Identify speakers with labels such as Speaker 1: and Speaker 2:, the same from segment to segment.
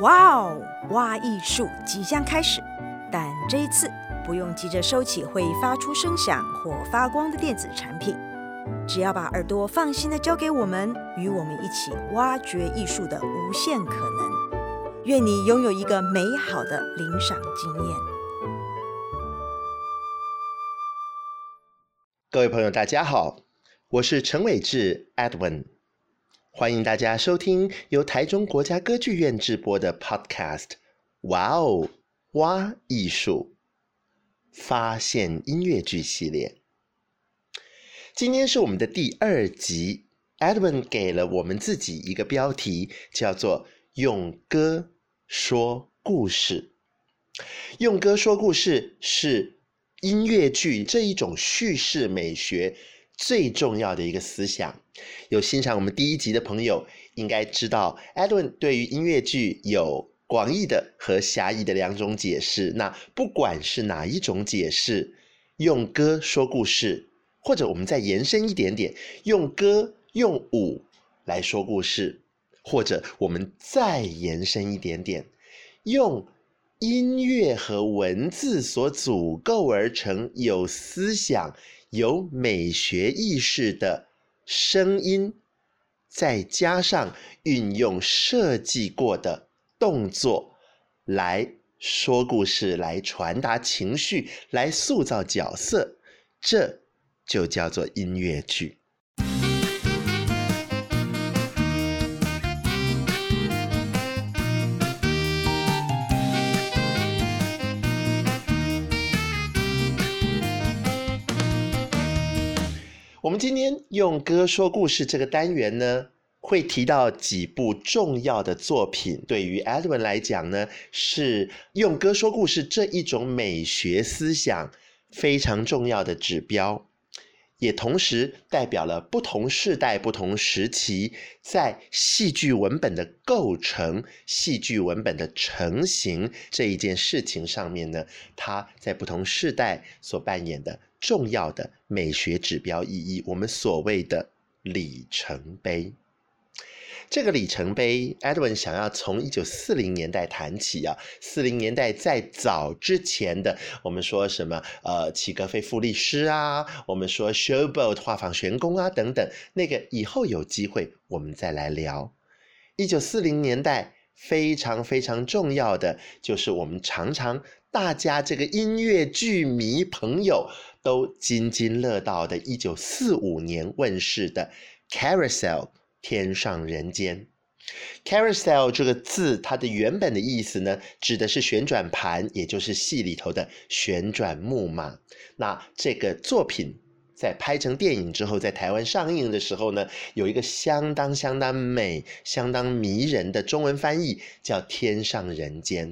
Speaker 1: 哇哦，挖艺术即将开始，但这一次不用急着收起会发出声响或发光的电子产品，只要把耳朵放心的交给我们，与我们一起挖掘艺术的无限可能。愿你拥有一个美好的聆赏经验。
Speaker 2: 各位朋友，大家好，我是陈伟志 Edwin。欢迎大家收听由台中国家歌剧院制播的 Podcast《哇哦哇艺术发现音乐剧》系列。今天是我们的第二集，Edwin 给了我们自己一个标题，叫做“用歌说故事”。用歌说故事是音乐剧这一种叙事美学最重要的一个思想，有欣赏我们第一集的朋友应该知道，Edwin 对于音乐剧有广义的和狭义的两种解释。那不管是哪一种解释，用歌说故事，或者我们再延伸一点点，用歌用舞来说故事，或者我们再延伸一点点，用音乐和文字所组构而成有思想。有美学意识的声音，再加上运用设计过的动作来说故事，来传达情绪，来塑造角色，这就叫做音乐剧。用歌说故事这个单元呢，会提到几部重要的作品。对于 Edwin 来讲呢，是用歌说故事这一种美学思想非常重要的指标，也同时代表了不同世代、不同时期在戏剧文本的构成、戏剧文本的成型这一件事情上面呢，它在不同世代所扮演的。重要的美学指标意义，我们所谓的里程碑。这个里程碑，Edwin 想要从一九四零年代谈起啊。四零年代在早之前的，我们说什么？呃，齐格菲傅律师啊，我们说 Showboat 画舫玄宫啊等等，那个以后有机会我们再来聊。一九四零年代非常非常重要的，就是我们常常大家这个音乐剧迷朋友。都津津乐道的，一九四五年问世的《Carousel》天上人间。Carousel 这个字，它的原本的意思呢，指的是旋转盘，也就是戏里头的旋转木马。那这个作品在拍成电影之后，在台湾上映的时候呢，有一个相当相当美、相当迷人的中文翻译，叫《天上人间》。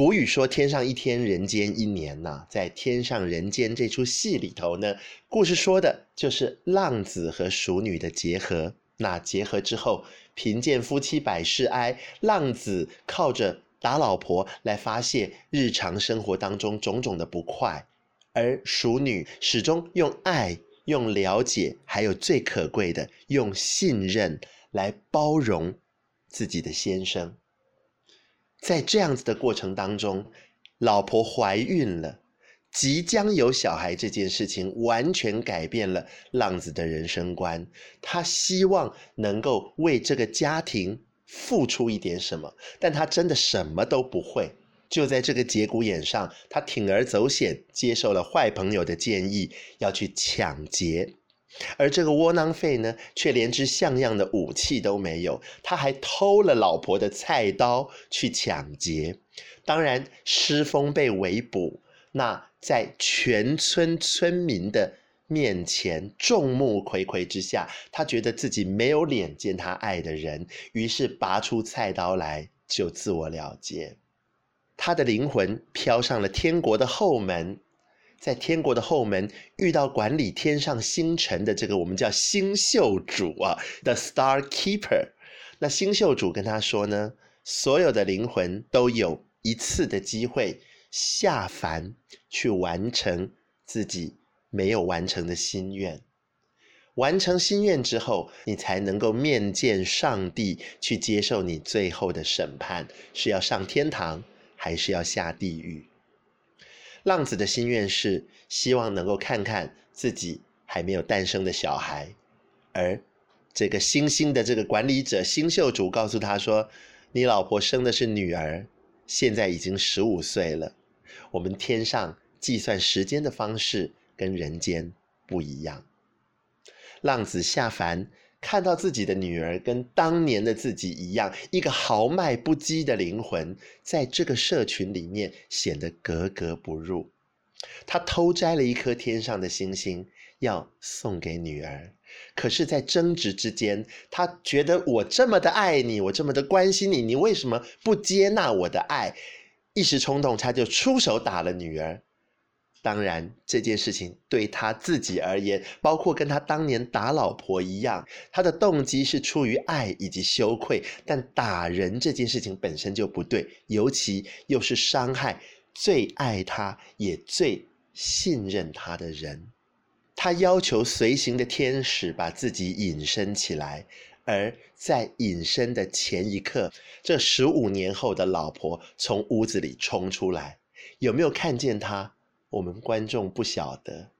Speaker 2: 古语说“天上一天，人间一年”呐，在《天上人间》这出戏里头呢，故事说的就是浪子和熟女的结合。那结合之后，贫贱夫妻百事哀，浪子靠着打老婆来发泄日常生活当中种种的不快，而熟女始终用爱、用了解，还有最可贵的用信任来包容自己的先生。在这样子的过程当中，老婆怀孕了，即将有小孩这件事情完全改变了浪子的人生观。他希望能够为这个家庭付出一点什么，但他真的什么都不会。就在这个节骨眼上，他铤而走险，接受了坏朋友的建议，要去抢劫。而这个窝囊废呢，却连支像样的武器都没有，他还偷了老婆的菜刀去抢劫。当然，施风被围捕，那在全村村民的面前，众目睽睽之下，他觉得自己没有脸见他爱的人，于是拔出菜刀来就自我了结。他的灵魂飘上了天国的后门。在天国的后门遇到管理天上星辰的这个我们叫星宿主啊，The Star Keeper。那星宿主跟他说呢，所有的灵魂都有一次的机会下凡去完成自己没有完成的心愿。完成心愿之后，你才能够面见上帝，去接受你最后的审判，是要上天堂，还是要下地狱？浪子的心愿是希望能够看看自己还没有诞生的小孩，而这个星星的这个管理者星宿主告诉他说：“你老婆生的是女儿，现在已经十五岁了。我们天上计算时间的方式跟人间不一样。”浪子下凡，看到自己的女儿跟当年的自己一样，一个豪迈不羁的灵魂，在这个社群里面显得格格不入。他偷摘了一颗天上的星星，要送给女儿。可是，在争执之间，他觉得我这么的爱你，我这么的关心你，你为什么不接纳我的爱？一时冲动，他就出手打了女儿。当然，这件事情对他自己而言，包括跟他当年打老婆一样，他的动机是出于爱以及羞愧。但打人这件事情本身就不对，尤其又是伤害最爱他也最信任他的人。他要求随行的天使把自己隐身起来，而在隐身的前一刻，这十五年后的老婆从屋子里冲出来，有没有看见他？我们观众不晓得，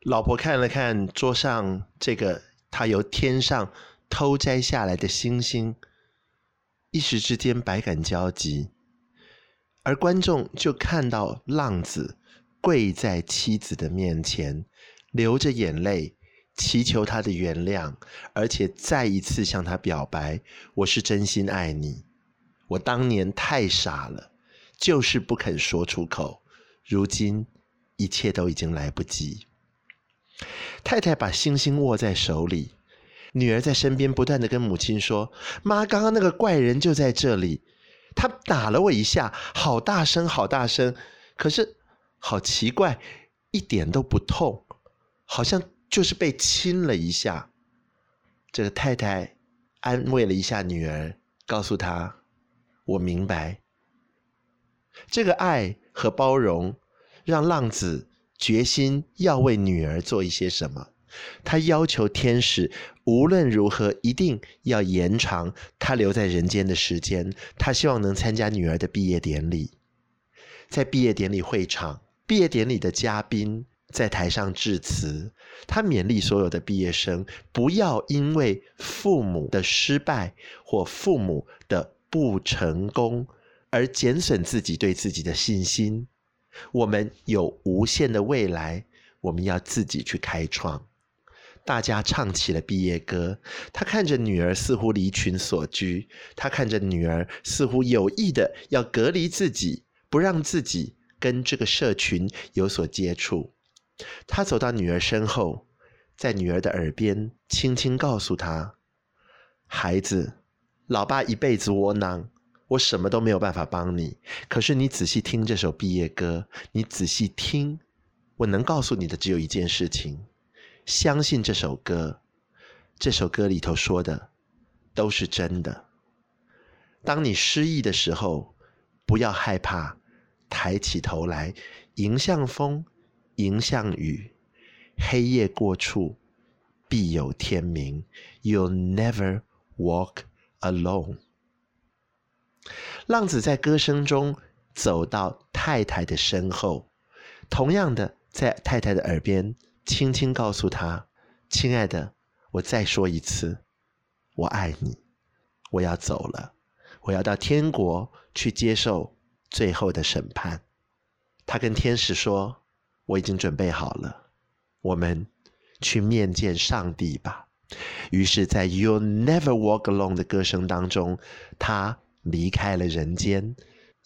Speaker 2: 老婆看了看桌上这个他由天上偷摘下来的星星，一时之间百感交集，而观众就看到浪子跪在妻子的面前，流着眼泪祈求她的原谅，而且再一次向她表白：“我是真心爱你，我当年太傻了，就是不肯说出口，如今。”一切都已经来不及。太太把星星握在手里，女儿在身边不断的跟母亲说：“妈，刚刚那个怪人就在这里，他打了我一下，好大声，好大声。可是好奇怪，一点都不痛，好像就是被亲了一下。”这个太太安慰了一下女儿，告诉她：“我明白，这个爱和包容。”让浪子决心要为女儿做一些什么，他要求天使无论如何一定要延长他留在人间的时间。他希望能参加女儿的毕业典礼，在毕业典礼会场，毕业典礼的嘉宾在台上致辞，他勉励所有的毕业生不要因为父母的失败或父母的不成功而减损自己对自己的信心。我们有无限的未来，我们要自己去开创。大家唱起了毕业歌。他看着女儿似乎离群所居，他看着女儿似乎有意的要隔离自己，不让自己跟这个社群有所接触。他走到女儿身后，在女儿的耳边轻轻告诉她：“孩子，老爸一辈子窝囊。”我什么都没有办法帮你，可是你仔细听这首毕业歌，你仔细听，我能告诉你的只有一件事情：相信这首歌，这首歌里头说的都是真的。当你失意的时候，不要害怕，抬起头来，迎向风，迎向雨，黑夜过处，必有天明。You'll never walk alone. 浪子在歌声中走到太太的身后，同样的在太太的耳边轻轻告诉她：“亲爱的，我再说一次，我爱你，我要走了，我要到天国去接受最后的审判。”他跟天使说：“我已经准备好了，我们去面见上帝吧。”于是，在 “You'll Never Walk Alone” 的歌声当中，他。离开了人间，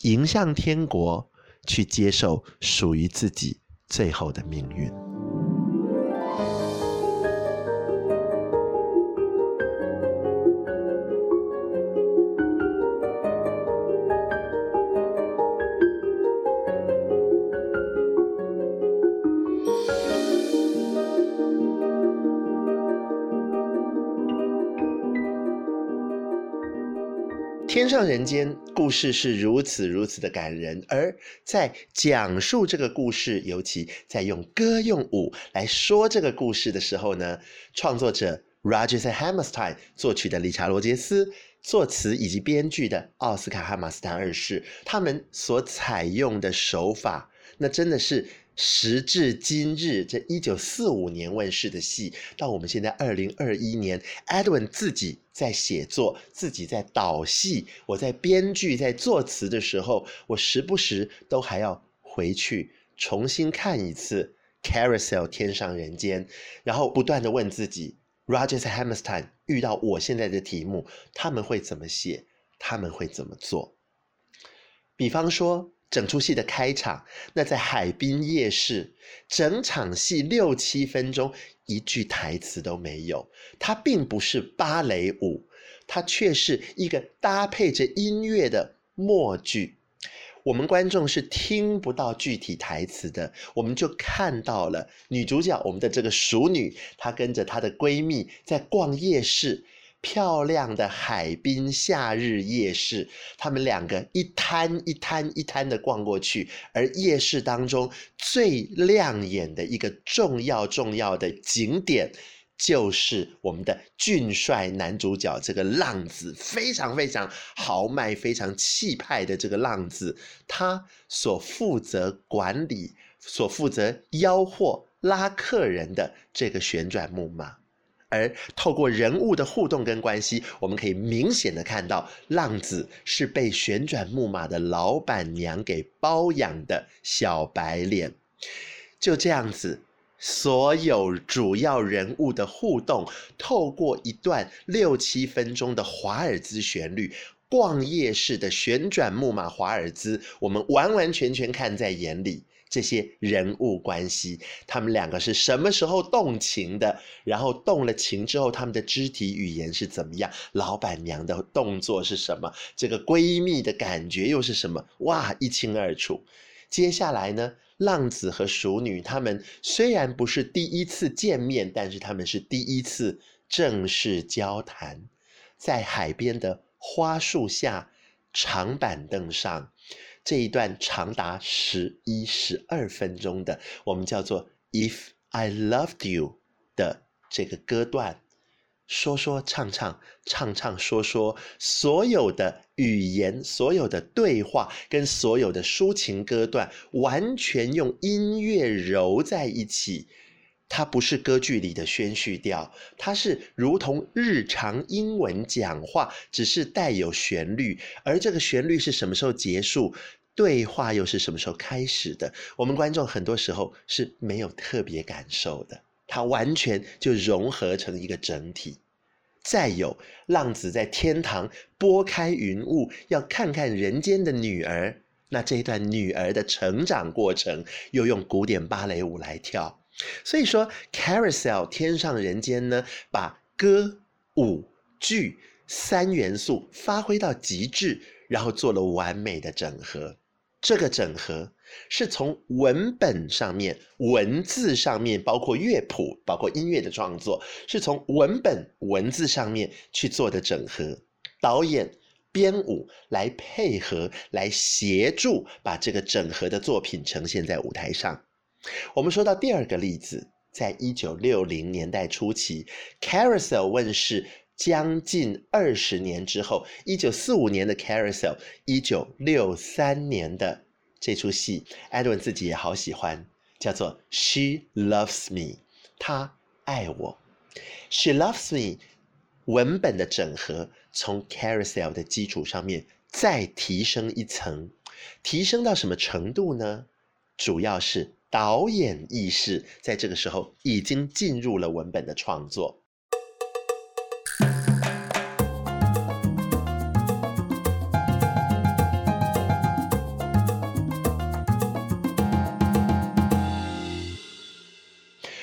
Speaker 2: 迎向天国，去接受属于自己最后的命运。上人间故事是如此如此的感人，而在讲述这个故事，尤其在用歌用舞来说这个故事的时候呢，创作者 r o g e r s Hammerstein 作曲的理查罗杰斯，作词以及编剧的奥斯卡·汉马斯坦二世，他们所采用的手法，那真的是。时至今日，这一九四五年问世的戏，到我们现在二零二一年，Edwin 自己在写作，自己在导戏，我在编剧，在作词的时候，我时不时都还要回去重新看一次《Carousel 天上人间》，然后不断地问自己：Rogers Hammerstein 遇到我现在的题目，他们会怎么写？他们会怎么做？比方说。整出戏的开场，那在海滨夜市，整场戏六七分钟，一句台词都没有。它并不是芭蕾舞，它却是一个搭配着音乐的默剧。我们观众是听不到具体台词的，我们就看到了女主角，我们的这个淑女，她跟着她的闺蜜在逛夜市。漂亮的海滨夏日夜市，他们两个一摊一摊一摊的逛过去，而夜市当中最亮眼的一个重要重要的景点，就是我们的俊帅男主角这个浪子，非常非常豪迈、非常气派的这个浪子，他所负责管理、所负责吆喝拉客人的这个旋转木马。而透过人物的互动跟关系，我们可以明显的看到，浪子是被旋转木马的老板娘给包养的小白脸。就这样子，所有主要人物的互动，透过一段六七分钟的华尔兹旋律，逛夜市的旋转木马华尔兹，我们完完全全看在眼里。这些人物关系，他们两个是什么时候动情的？然后动了情之后，他们的肢体语言是怎么样？老板娘的动作是什么？这个闺蜜的感觉又是什么？哇，一清二楚。接下来呢，浪子和熟女他们虽然不是第一次见面，但是他们是第一次正式交谈，在海边的花树下，长板凳上。这一段长达十一、十二分钟的，我们叫做 "If I Loved You" 的这个歌段，说说唱唱，唱唱说说，所有的语言、所有的对话跟所有的抒情歌段，完全用音乐揉在一起。它不是歌剧里的宣叙调，它是如同日常英文讲话，只是带有旋律。而这个旋律是什么时候结束？对话又是什么时候开始的？我们观众很多时候是没有特别感受的，它完全就融合成一个整体。再有，浪子在天堂拨开云雾，要看看人间的女儿，那这一段女儿的成长过程，又用古典芭蕾舞来跳。所以说，Carousel 天上人间呢，把歌、舞、剧三元素发挥到极致，然后做了完美的整合。这个整合是从文本上面、文字上面，包括乐谱、包括音乐的创作，是从文本、文字上面去做的整合。导演、编舞来配合，来协助把这个整合的作品呈现在舞台上。我们说到第二个例子，在一九六零年代初期，《Carousel》问世将近二十年之后，一九四五年的《Carousel》，一九六三年的这出戏，Edwin 自己也好喜欢，叫做《She Loves Me》，她爱我。《She Loves Me》文本的整合，从《Carousel》的基础上面再提升一层，提升到什么程度呢？主要是。导演意识在这个时候已经进入了文本的创作。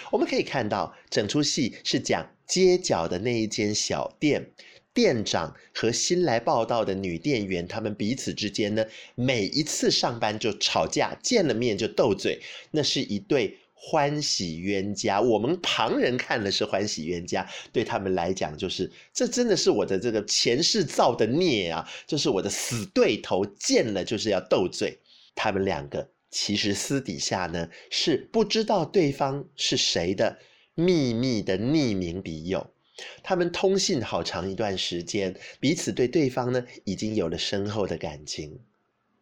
Speaker 2: 我们可以看到，整出戏是讲街角的那一间小店。店长和新来报到的女店员，他们彼此之间呢，每一次上班就吵架，见了面就斗嘴。那是一对欢喜冤家。我们旁人看了是欢喜冤家，对他们来讲就是这真的是我的这个前世造的孽啊！就是我的死对头，见了就是要斗嘴。他们两个其实私底下呢是不知道对方是谁的秘密的匿名笔友。他们通信好长一段时间，彼此对对方呢已经有了深厚的感情，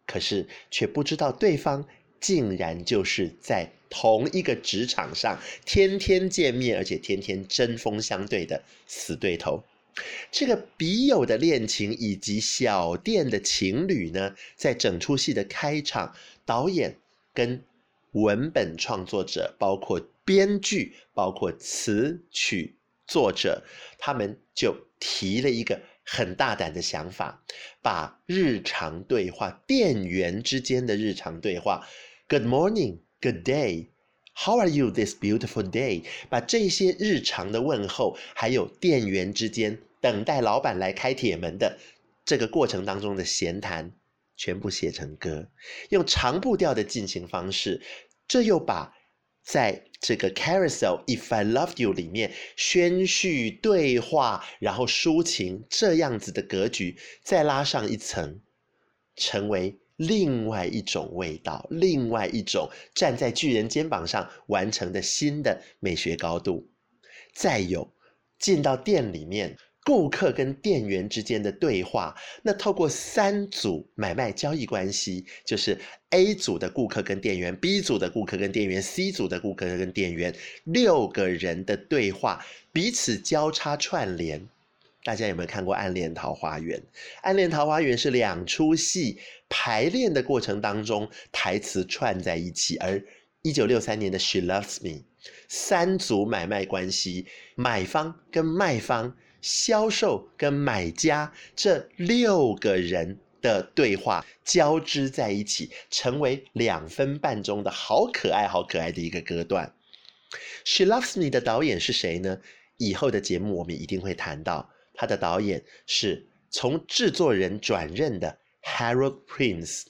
Speaker 2: 可是却不知道对方竟然就是在同一个职场上天天见面，而且天天针锋相对的死对头。这个笔友的恋情以及小店的情侣呢，在整出戏的开场，导演跟文本创作者，包括编剧，包括词曲。作者他们就提了一个很大胆的想法，把日常对话，店员之间的日常对话，Good morning, Good day, How are you this beautiful day？把这些日常的问候，还有店员之间等待老板来开铁门的这个过程当中的闲谈，全部写成歌，用长步调的进行方式，这又把。在这个 Carousel If I Loved You 里面，宣叙对话，然后抒情这样子的格局，再拉上一层，成为另外一种味道，另外一种站在巨人肩膀上完成的新的美学高度。再有进到店里面。顾客跟店员之间的对话，那透过三组买卖交易关系，就是 A 组的顾客跟店员，B 组的顾客跟店员，C 组的顾客跟店员，六个人的对话，彼此交叉串联。大家有没有看过《暗恋桃花源》？《暗恋桃花源》是两出戏排练的过程当中，台词串在一起，而一九六三年的《She Loves Me》，三组买卖关系，买方跟卖方。销售跟买家这六个人的对话交织在一起，成为两分半钟的好可爱、好可爱的一个歌段。She Loves Me 的导演是谁呢？以后的节目我们一定会谈到，他的导演是从制作人转任的 Harold Prince。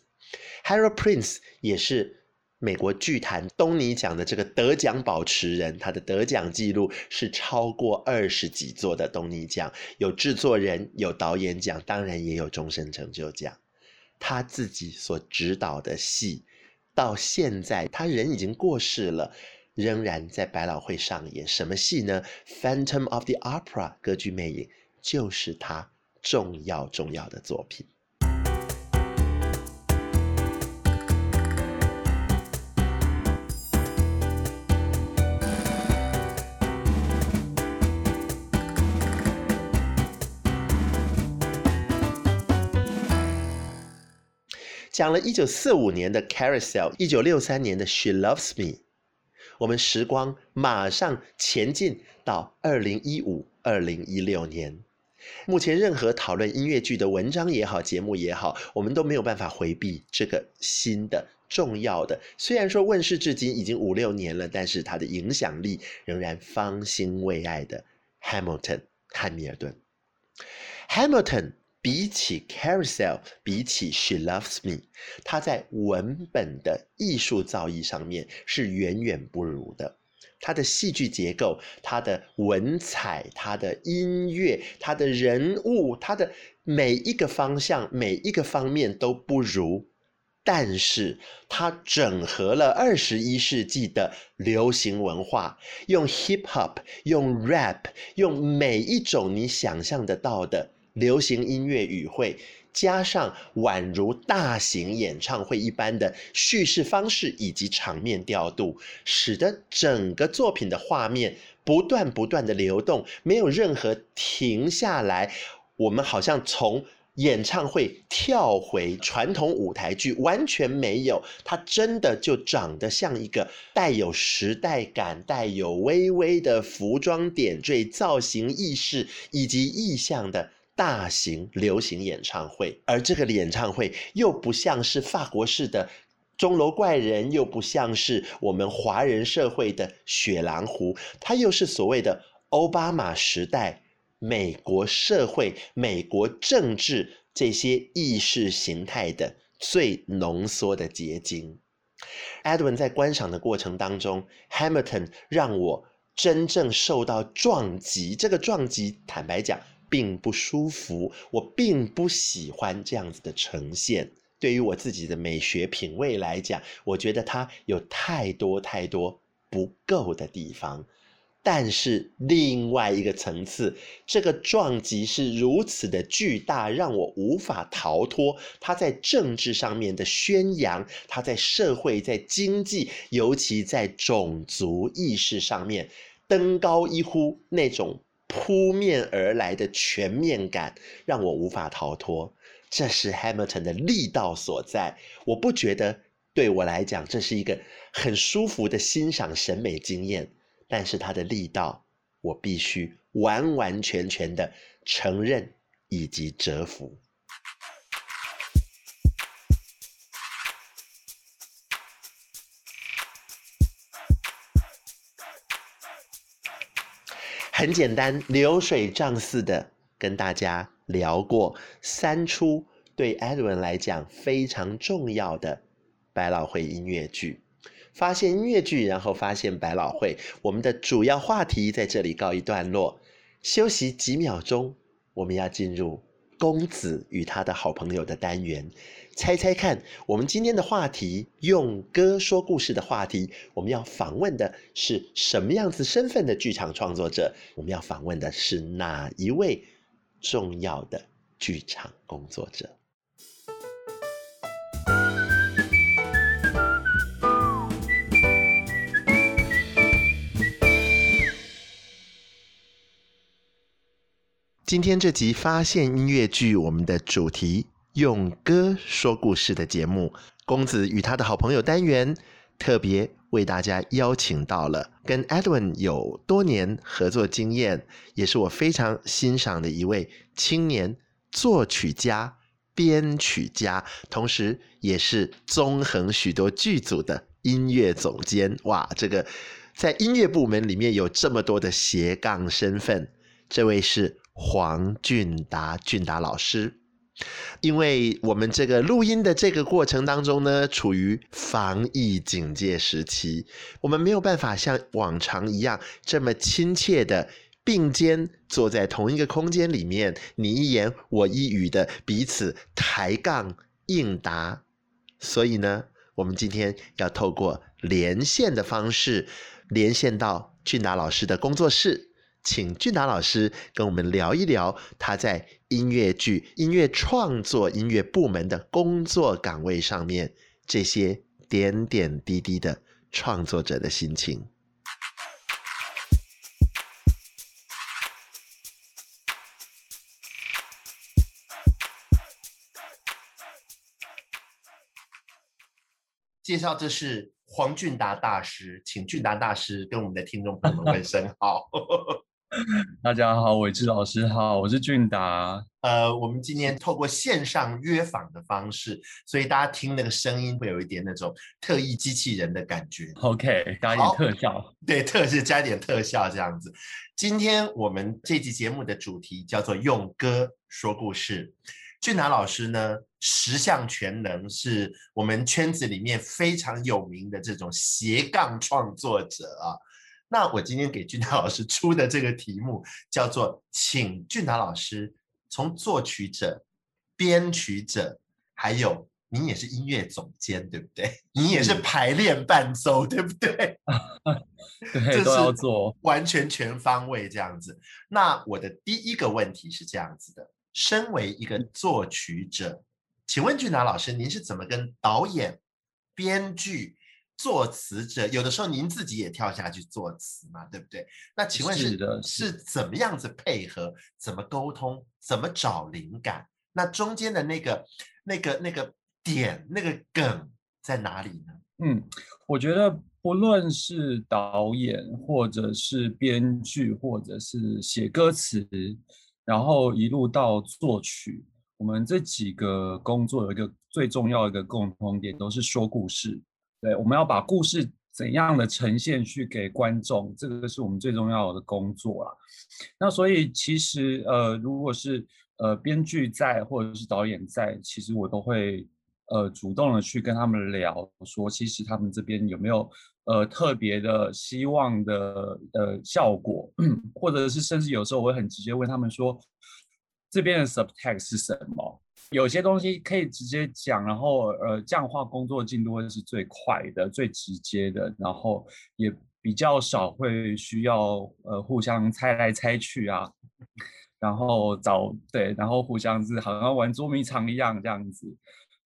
Speaker 2: Harold Prince 也是。美国剧坛东尼奖的这个得奖保持人，他的得奖记录是超过二十几座的东尼奖，有制作人，有导演奖，当然也有终身成就奖。他自己所指导的戏，到现在他人已经过世了，仍然在百老汇上演。什么戏呢？《Phantom of the Opera》歌剧魅影就是他重要重要的作品。讲了一九四五年的 Carousel，一九六三年的 She Loves Me，我们时光马上前进到二零一五、二零一六年。目前任何讨论音乐剧的文章也好、节目也好，我们都没有办法回避这个新的、重要的。虽然说问世至今已经五六年了，但是它的影响力仍然方兴未艾的 Hamilton 汉密尔顿。Hamilton。比起 Carousel，比起 She Loves Me，它在文本的艺术造诣上面是远远不如的。它的戏剧结构、它的文采、它的音乐、它的人物、它的每一个方向、每一个方面都不如。但是它整合了二十一世纪的流行文化，用 Hip Hop、用 Rap、用每一种你想象得到的。流行音乐语汇，加上宛如大型演唱会一般的叙事方式以及场面调度，使得整个作品的画面不断不断的流动，没有任何停下来。我们好像从演唱会跳回传统舞台剧，完全没有。它真的就长得像一个带有时代感、带有微微的服装点缀、造型意识以及意象的。大型流行演唱会，而这个演唱会又不像是法国式的钟楼怪人，又不像是我们华人社会的雪狼湖，它又是所谓的奥巴马时代美国社会、美国政治这些意识形态的最浓缩的结晶。Edwin 在观赏的过程当中，Hamilton 让我真正受到撞击。这个撞击，坦白讲，并不舒服，我并不喜欢这样子的呈现。对于我自己的美学品味来讲，我觉得它有太多太多不够的地方。但是另外一个层次，这个撞击是如此的巨大，让我无法逃脱。它在政治上面的宣扬，它在社会、在经济，尤其在种族意识上面登高一呼，那种扑面而来的全面感，让我无法逃脱。这是 Hamilton 的力道所在。我不觉得对我来讲，这是一个很舒服的欣赏审美经验。但是它的力道，我必须完完全全的承认以及折服。很简单，流水账似的跟大家聊过三出对 Edwin 来讲非常重要的百老汇音乐剧。发现音乐剧，然后发现百老汇。我们的主要话题在这里告一段落，休息几秒钟，我们要进入公子与他的好朋友的单元。猜猜看，我们今天的话题，用歌说故事的话题，我们要访问的是什么样子身份的剧场创作者？我们要访问的是哪一位重要的剧场工作者？今天这集发现音乐剧，我们的主题用歌说故事的节目，公子与他的好朋友单元，特别为大家邀请到了跟 Edwin 有多年合作经验，也是我非常欣赏的一位青年作曲家、编曲家，同时也是纵横许多剧组的音乐总监。哇，这个在音乐部门里面有这么多的斜杠身份，这位是。黄俊达，俊达老师，因为我们这个录音的这个过程当中呢，处于防疫警戒时期，我们没有办法像往常一样这么亲切的并肩坐在同一个空间里面，你一言我一语的彼此抬杠应答，所以呢，我们今天要透过连线的方式，连线到俊达老师的工作室。请俊达老师跟我们聊一聊他在音乐剧、音乐创作、音乐部门的工作岗位上面这些点点滴滴的创作者的心情。介绍，这是黄俊达大师，请俊达大师跟我们的听众朋友们问声好。
Speaker 3: 大家好，伟志老师好，我是俊达。
Speaker 2: 呃，我们今天透过线上约访的方式，所以大家听那个声音会有一点那种特异机器人的感觉。
Speaker 3: OK，加一点特效，
Speaker 2: 对，特是加一点特效这样子。今天我们这期节目的主题叫做用歌说故事。俊达老师呢，十项全能，是我们圈子里面非常有名的这种斜杠创作者啊。那我今天给俊达老师出的这个题目叫做，请俊达老师从作曲者、编曲者，还有您也是音乐总监，对不对？你也是排练伴奏，对不对？
Speaker 3: 对，都要做，
Speaker 2: 完全全方位这样子。那我的第一个问题是这样子的：身为一个作曲者，请问俊达老师，您是怎么跟导演、编剧？作词者有的时候您自己也跳下去作词嘛，对不对？那请问是
Speaker 3: 是的
Speaker 2: 是怎么样子配合？怎么沟通？怎么找灵感？那中间的那个那个那个点那个梗在哪里呢？
Speaker 3: 嗯，我觉得不论是导演，或者是编剧，或者是写歌词，然后一路到作曲，我们这几个工作有一个最重要的一个共同点，都是说故事。对，我们要把故事怎样的呈现去给观众，这个是我们最重要的工作啦。那所以其实呃，如果是呃编剧在或者是导演在，其实我都会呃主动的去跟他们聊，说其实他们这边有没有呃特别的希望的呃效果，或者是甚至有时候我会很直接问他们说，这边的 subtext 是什么？有些东西可以直接讲，然后呃这样的话工作进度会是最快的、最直接的，然后也比较少会需要呃互相猜来猜去啊。然后找对，然后互相是好像玩捉迷藏一样这样子，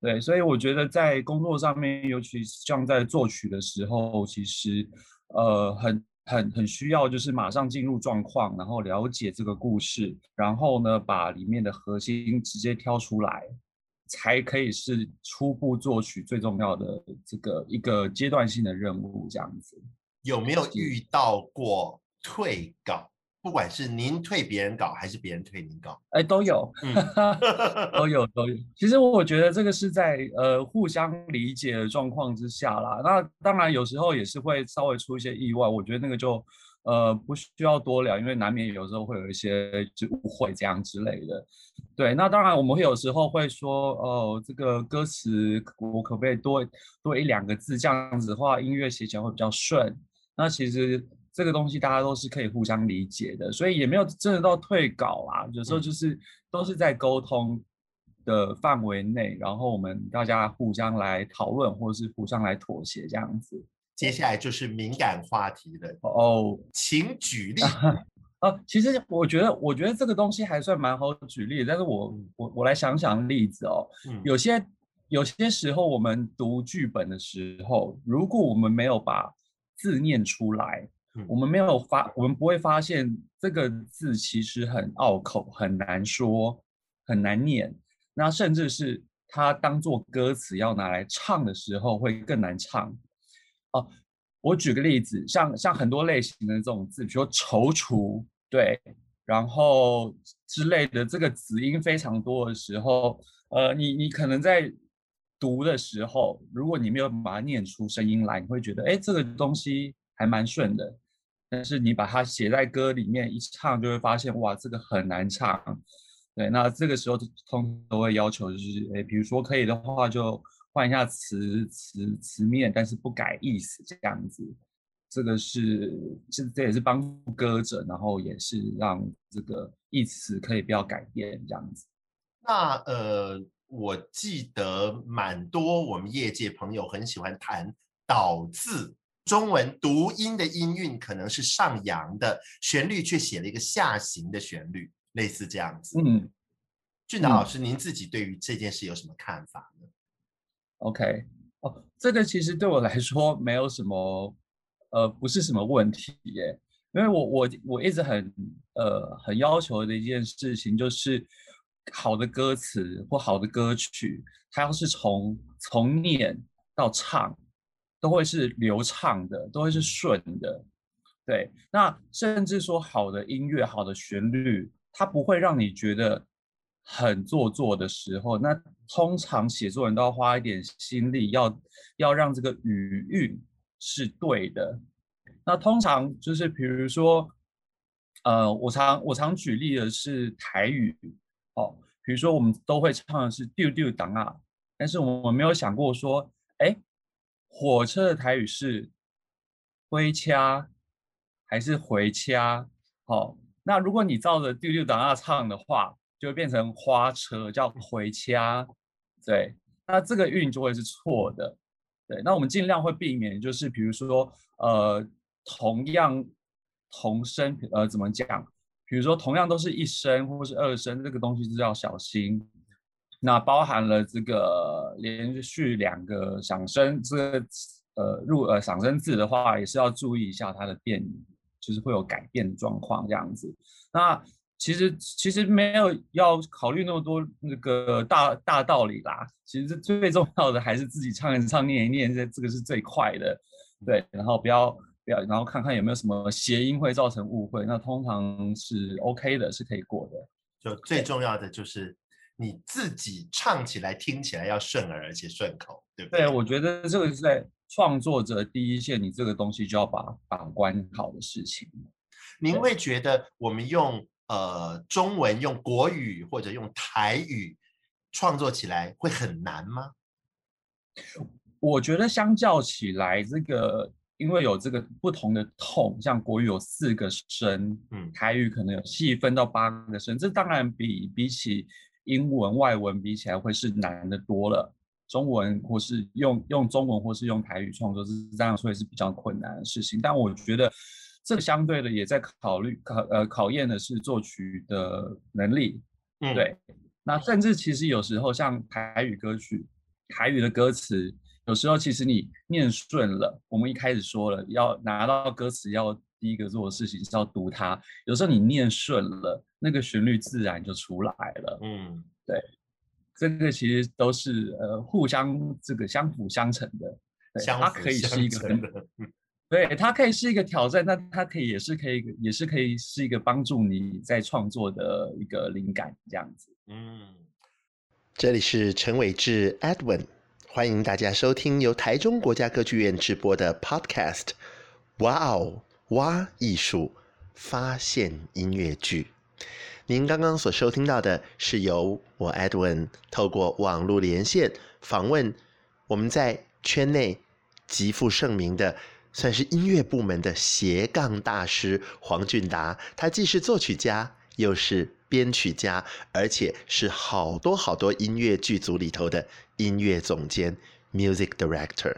Speaker 3: 对，所以我觉得在工作上面，尤其像在作曲的时候，其实呃很很很需要就是马上进入状况，然后了解这个故事，然后呢把里面的核心直接挑出来，才可以是初步作曲最重要的这个一个阶段性的任务这样子。
Speaker 2: 有没有遇到过退稿？不管是您退别人稿，还是别人退您稿，
Speaker 3: 哎，都有，
Speaker 2: 嗯、
Speaker 3: 都有，都有。其实我觉得这个是在呃互相理解的状况之下啦。那当然有时候也是会稍微出一些意外，我觉得那个就呃不需要多聊，因为难免有时候会有一些就误会这样之类的。对，那当然我们会有时候会说，哦、呃，这个歌词我可不可以多多一两个字，这样子的话音乐写起来会比较顺。那其实。这个东西大家都是可以互相理解的，所以也没有真的到退稿啊。有时候就是都是在沟通的范围内，然后我们大家互相来讨论，或者是互相来妥协这样子。
Speaker 2: 接下来就是敏感话题了
Speaker 3: 哦，
Speaker 2: 请举例
Speaker 3: 啊。其实我觉得，我觉得这个东西还算蛮好举例，但是我我我来想想例子哦。嗯、有些有些时候我们读剧本的时候，如果我们没有把字念出来。我们没有发，我们不会发现这个字其实很拗口，很难说，很难念。那甚至是它当做歌词要拿来唱的时候，会更难唱。哦，我举个例子，像像很多类型的这种字，比如踌躇，对，然后之类的，这个子音非常多的时候，呃，你你可能在读的时候，如果你没有把它念出声音来，你会觉得，哎，这个东西。还蛮顺的，但是你把它写在歌里面一唱，就会发现哇，这个很难唱。对，那这个时候通都会要求就是，哎，比如说可以的话就换一下词词词面，但是不改意思这样子。这个是这这也是帮助歌者，然后也是让这个意思可以不要改变这样子。
Speaker 2: 那呃，我记得蛮多我们业界朋友很喜欢弹倒字。中文读音的音韵可能是上扬的，旋律却写了一个下行的旋律，类似这样子。嗯，俊达老师，嗯、您自己对于这件事有什么看法呢
Speaker 3: ？OK，哦，这个其实对我来说没有什么，呃，不是什么问题耶，因为我我我一直很呃很要求的一件事情就是好的歌词或好的歌曲，它要是从从念到唱。都会是流畅的，都会是顺的，对。那甚至说好的音乐、好的旋律，它不会让你觉得很做作的时候，那通常写作人都要花一点心力，要要让这个语韵是对的。那通常就是比如说，呃，我常我常举例的是台语，哦，比如说我们都会唱的是丢丢当啊，但是我们没有想过说，哎。火车的台语是“回掐”还是“回掐”？好，那如果你照着“丢丢当啊”唱的话，就会变成花车，叫“回掐”。对，那这个韵就会是错的。对，那我们尽量会避免，就是比如说，呃，同样同声，呃，怎么讲？比如说，同样都是一声或是二声，这个东西是要小心。那包含了这个连续两个响声，这个呃入呃响声字的话，也是要注意一下它的变，就是会有改变的状况这样子。那其实其实没有要考虑那么多那个大大道理啦。其实最重要的还是自己唱一唱、念一念，这这个是最快的。对，然后不要不要，然后看看有没有什么谐音会造成误会。那通常是 OK 的，是可以过的。
Speaker 2: 就最重要的就是。你自己唱起来、听起来要顺耳而且顺口，对不对？
Speaker 3: 对，我觉得这个是在创作者第一线，你这个东西就要把把关好的事情。
Speaker 2: 您会觉得我们用呃中文、用国语或者用台语创作起来会很难吗？
Speaker 3: 我觉得相较起来，这个因为有这个不同的 tone，像国语有四个声，嗯，台语可能有细分到八个声，这当然比比起英文外文比起来会是难的多了。中文或是用用中文或是用台语创作，是这样所以是比较困难的事情。但我觉得这个相对的也在考虑考呃考验的是作曲的能力，嗯，对。那甚至其实有时候像台语歌曲，台语的歌词，有时候其实你念顺了，我们一开始说了要拿到歌词，要第一个做的事情是要读它。有时候你念顺了，那个旋律自然就出来了。嗯，对。这个其实都是呃互相这个相辅相成的，对，它可以是一个很，对，它可以是一个挑战，但它可以也是可以也是可以是一个帮助你在创作的一个灵感这样子。嗯，
Speaker 2: 这里是陈伟志 Edwin，欢迎大家收听由台中国家歌剧院直播的 Podcast。哇哦，哇艺术发现音乐剧。您刚刚所收听到的是由我 Edwin 透过网络连线访问我们在圈内极负盛名的，算是音乐部门的斜杠大师黄俊达。他既是作曲家，又是编曲家，而且是好多好多音乐剧组里头的音乐总监 （Music Director）。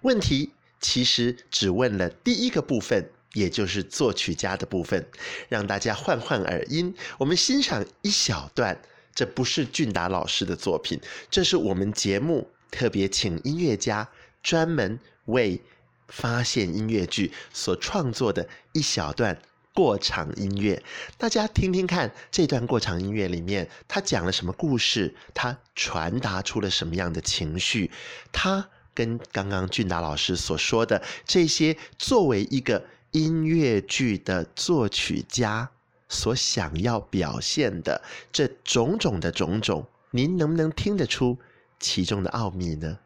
Speaker 2: 问题其实只问了第一个部分。也就是作曲家的部分，让大家换换耳音，我们欣赏一小段。这不是俊达老师的作品，这是我们节目特别请音乐家专门为发现音乐剧所创作的一小段过场音乐。大家听听看，这段过场音乐里面，他讲了什么故事？他传达出了什么样的情绪？他跟刚刚俊达老师所说的这些，作为一个。音乐剧的作曲家所想要表现的这种种的种种，您能不能听得出其中的奥秘呢？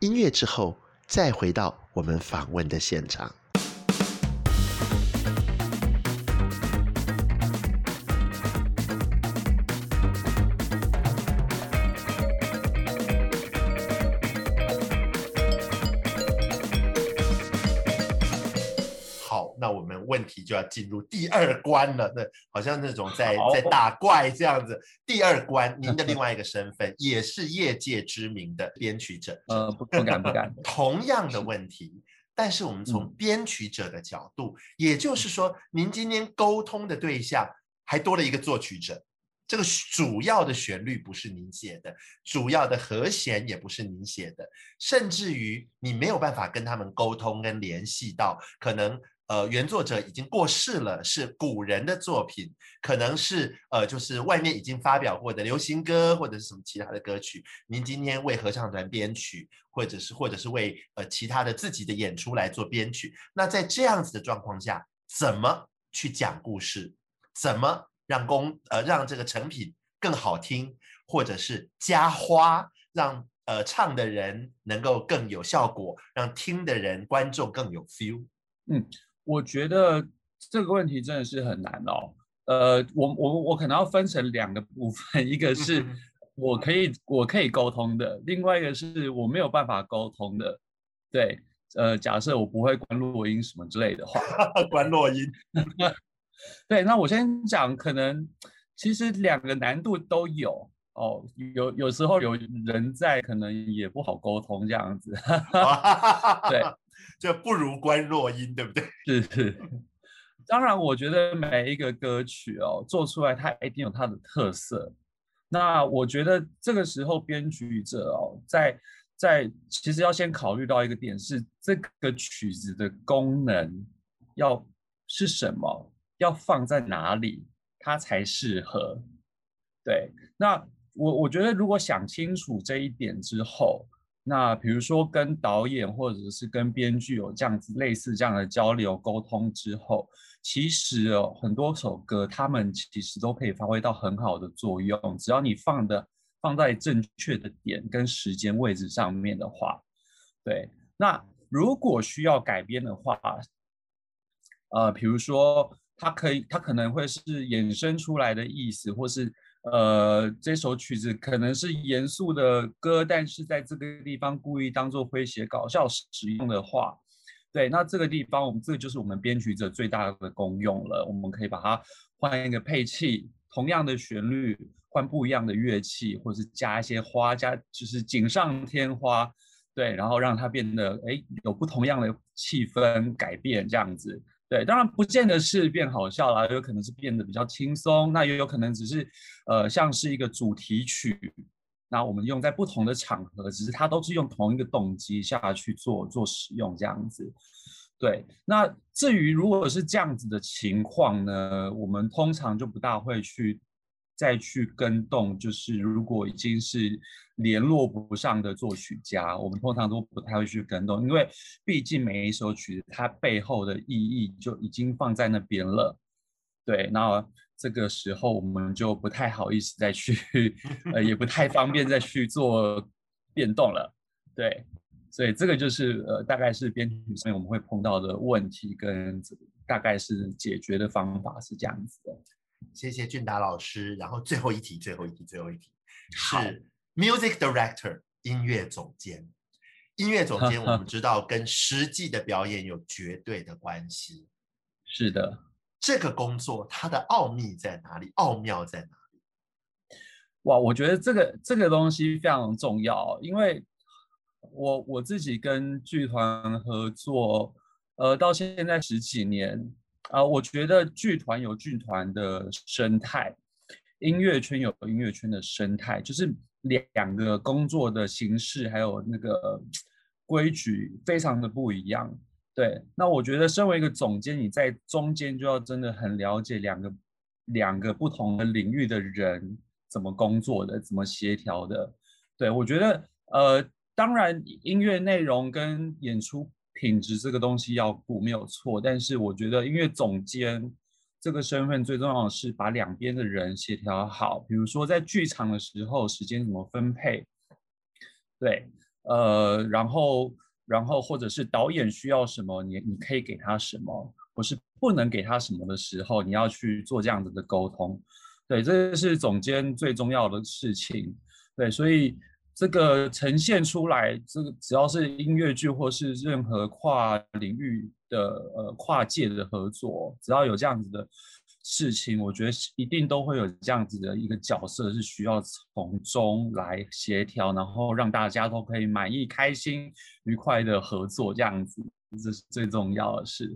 Speaker 2: 音乐之后，再回到我们访问的现场。就要进入第二关了，那好像那种在在打怪这样子。第二关，您的另外一个身份也是业界知名的编曲者。
Speaker 3: 呃，不不敢不敢。
Speaker 2: 同样的问题，但是我们从编曲者的角度，也就是说，您今天沟通的对象还多了一个作曲者。这个主要的旋律不是您写的，主要的和弦也不是您写的，甚至于你没有办法跟他们沟通跟联系到，可能。呃，原作者已经过世了，是古人的作品，可能是呃，就是外面已经发表过的流行歌，或者是什么其他的歌曲。您今天为合唱团编曲，或者是或者是为呃其他的自己的演出来做编曲。那在这样子的状况下，怎么去讲故事？怎么让工呃让这个成品更好听，或者是加花，让呃唱的人能够更有效果，让听的人观众更有 feel？
Speaker 3: 嗯。我觉得这个问题真的是很难哦。呃，我我我可能要分成两个部分，一个是我可以我可以沟通的，另外一个是我没有办法沟通的。对，呃，假设我不会关落音什么之类的话，
Speaker 2: 关落音。
Speaker 3: 对，那我先讲，可能其实两个难度都有哦。有有时候有人在，可能也不好沟通这样子。对。
Speaker 2: 就不如观落音，对不对？
Speaker 3: 是是，当然，我觉得每一个歌曲哦，做出来它一定有它的特色。那我觉得这个时候编曲者哦，在在其实要先考虑到一个点是，这个曲子的功能要是什么，要放在哪里，它才适合。对，那我我觉得如果想清楚这一点之后。那比如说跟导演或者是跟编剧有这样子类似这样的交流沟通之后，其实哦很多首歌他们其实都可以发挥到很好的作用，只要你放的放在正确的点跟时间位置上面的话，对。那如果需要改编的话，呃，比如说它可以它可能会是衍生出来的意思，或是。呃，这首曲子可能是严肃的歌，但是在这个地方故意当做诙谐搞笑使用的话，对，那这个地方我们这个就是我们编曲者最大的功用了。我们可以把它换一个配器，同样的旋律，换不一样的乐器，或者是加一些花，加就是锦上添花，对，然后让它变得哎有不同样的气氛改变这样子。对，当然不见得是变好笑啦，有可能是变得比较轻松，那也有可能只是，呃，像是一个主题曲，那我们用在不同的场合，只是它都是用同一个动机下去做做使用这样子。对，那至于如果是这样子的情况呢，我们通常就不大会去。再去跟动，就是如果已经是联络不上的作曲家，我们通常都不太会去跟动，因为毕竟每一首曲子它背后的意义就已经放在那边了。对，那这个时候我们就不太好意思再去，呃，也不太方便再去做变动了。对，所以这个就是呃，大概是编曲上面我们会碰到的问题，跟大概是解决的方法是这样子的。
Speaker 4: 谢谢俊达老师。然后最后一题，最后一题，最后一题是 music director 音乐总监。音乐总监我们 知道跟实际的表演有绝对的关系。
Speaker 3: 是的，
Speaker 4: 这个工作它的奥秘在哪里？奥妙在哪里？
Speaker 3: 哇，我觉得这个这个东西非常重要，因为我我自己跟剧团合作，呃，到现在十几年。啊、呃，我觉得剧团有剧团的生态，音乐圈有音乐圈的生态，就是两个工作的形式还有那个规矩非常的不一样。对，那我觉得身为一个总监，你在中间就要真的很了解两个两个不同的领域的人怎么工作的，怎么协调的。对，我觉得，呃，当然音乐内容跟演出。品质这个东西要顾没有错，但是我觉得音乐总监这个身份最重要的是把两边的人协调好。比如说在剧场的时候，时间怎么分配？对，呃，然后然后或者是导演需要什么，你你可以给他什么，或是不能给他什么的时候，你要去做这样子的沟通。对，这是总监最重要的事情。对，所以。这个呈现出来，这个只要是音乐剧或是任何跨领域的呃跨界的合作，只要有这样子的事情，我觉得一定都会有这样子的一个角色是需要从中来协调，然后让大家都可以满意、开心、愉快的合作，这样子，这是最重要的事。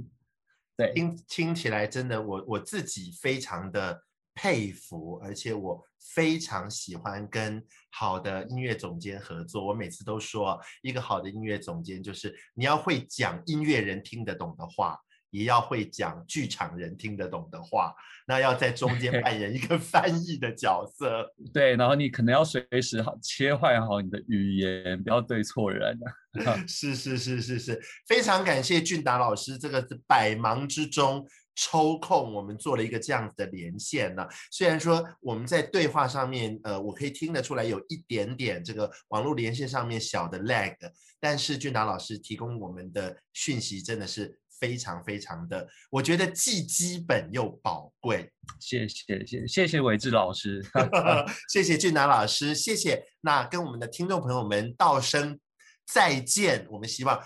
Speaker 3: 对，
Speaker 4: 听听起来真的，我我自己非常的。佩服，而且我非常喜欢跟好的音乐总监合作。我每次都说，一个好的音乐总监就是你要会讲音乐人听得懂的话，也要会讲剧场人听得懂的话。那要在中间扮演一个 翻译的角色。
Speaker 3: 对，然后你可能要随时好切换好你的语言，不要对错人。
Speaker 4: 是是是是是，非常感谢俊达老师，这个百忙之中。抽空，我们做了一个这样子的连线呢。虽然说我们在对话上面，呃，我可以听得出来有一点点这个网络连线上面小的 lag，但是俊达老师提供我们的讯息真的是非常非常的，我觉得既基本又宝贵。
Speaker 3: 谢谢谢谢谢伟志老师，
Speaker 4: 谢谢俊达老师，谢谢。那跟我们的听众朋友们道声再见，我们希望。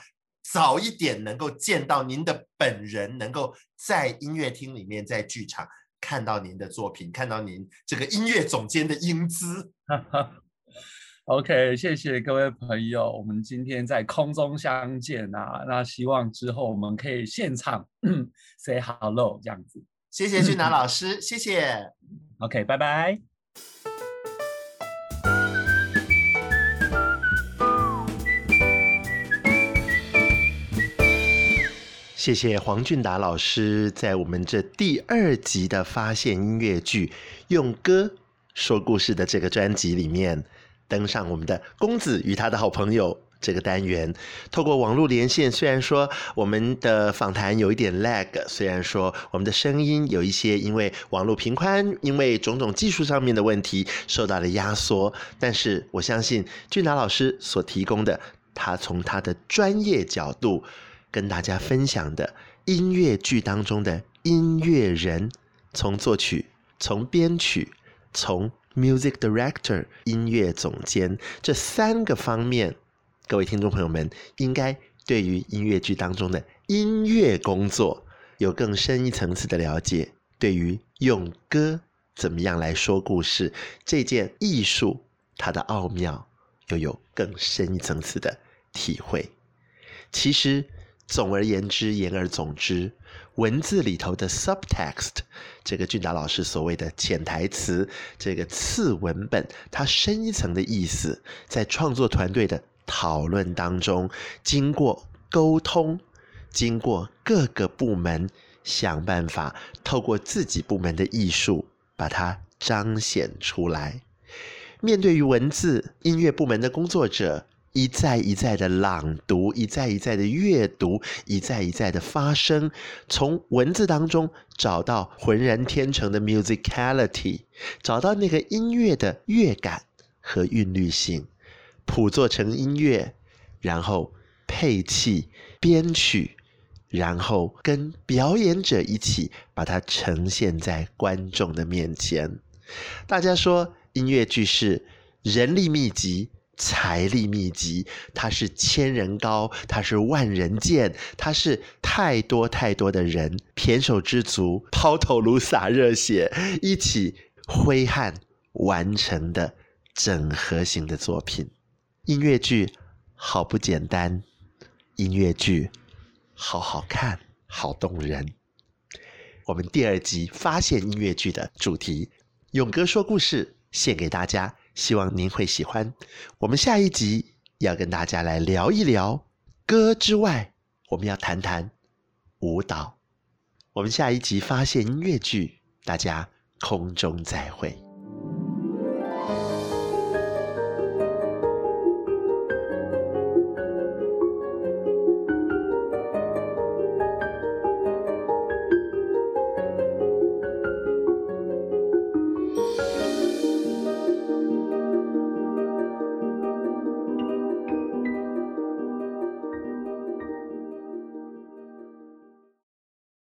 Speaker 4: 早一点能够见到您的本人，能够在音乐厅里面，在剧场看到您的作品，看到您这个音乐总监的英姿。
Speaker 3: OK，谢谢各位朋友，我们今天在空中相见啊，那希望之后我们可以现场 say hello 这样子。
Speaker 4: 谢谢俊南 老师，谢谢。
Speaker 3: OK，拜拜。
Speaker 2: 谢谢黄俊达老师在我们这第二集的发现音乐剧用歌说故事的这个专辑里面登上我们的公子与他的好朋友这个单元。透过网络连线，虽然说我们的访谈有一点 lag，虽然说我们的声音有一些因为网络频宽，因为种种技术上面的问题受到了压缩，但是我相信俊达老师所提供的，他从他的专业角度。跟大家分享的音乐剧当中的音乐人，从作曲、从编曲、从 music director 音乐总监这三个方面，各位听众朋友们应该对于音乐剧当中的音乐工作有更深一层次的了解，对于用歌怎么样来说故事这件艺术它的奥妙，又有更深一层次的体会。其实，总而言之，言而总之，文字里头的 subtext，这个俊达老师所谓的潜台词，这个次文本，它深一层的意思，在创作团队的讨论当中，经过沟通，经过各个部门想办法，透过自己部门的艺术，把它彰显出来。面对于文字音乐部门的工作者，一再一再的朗读，一再一再的阅读，一再一再的发声，从文字当中找到浑然天成的 musicality，找到那个音乐的乐感和韵律性，谱作成音乐，然后配器、编曲，然后跟表演者一起把它呈现在观众的面前。大家说音乐剧是人力密集。财力密集，它是千人高，它是万人见，它是太多太多的人胼手胝足、抛头颅洒热血，一起挥汗完成的整合型的作品。音乐剧好不简单，音乐剧好好看，好动人。我们第二集发现音乐剧的主题，勇哥说故事，献给大家。希望您会喜欢。我们下一集要跟大家来聊一聊歌之外，我们要谈谈舞蹈。我们下一集发现音乐剧，大家空中再会。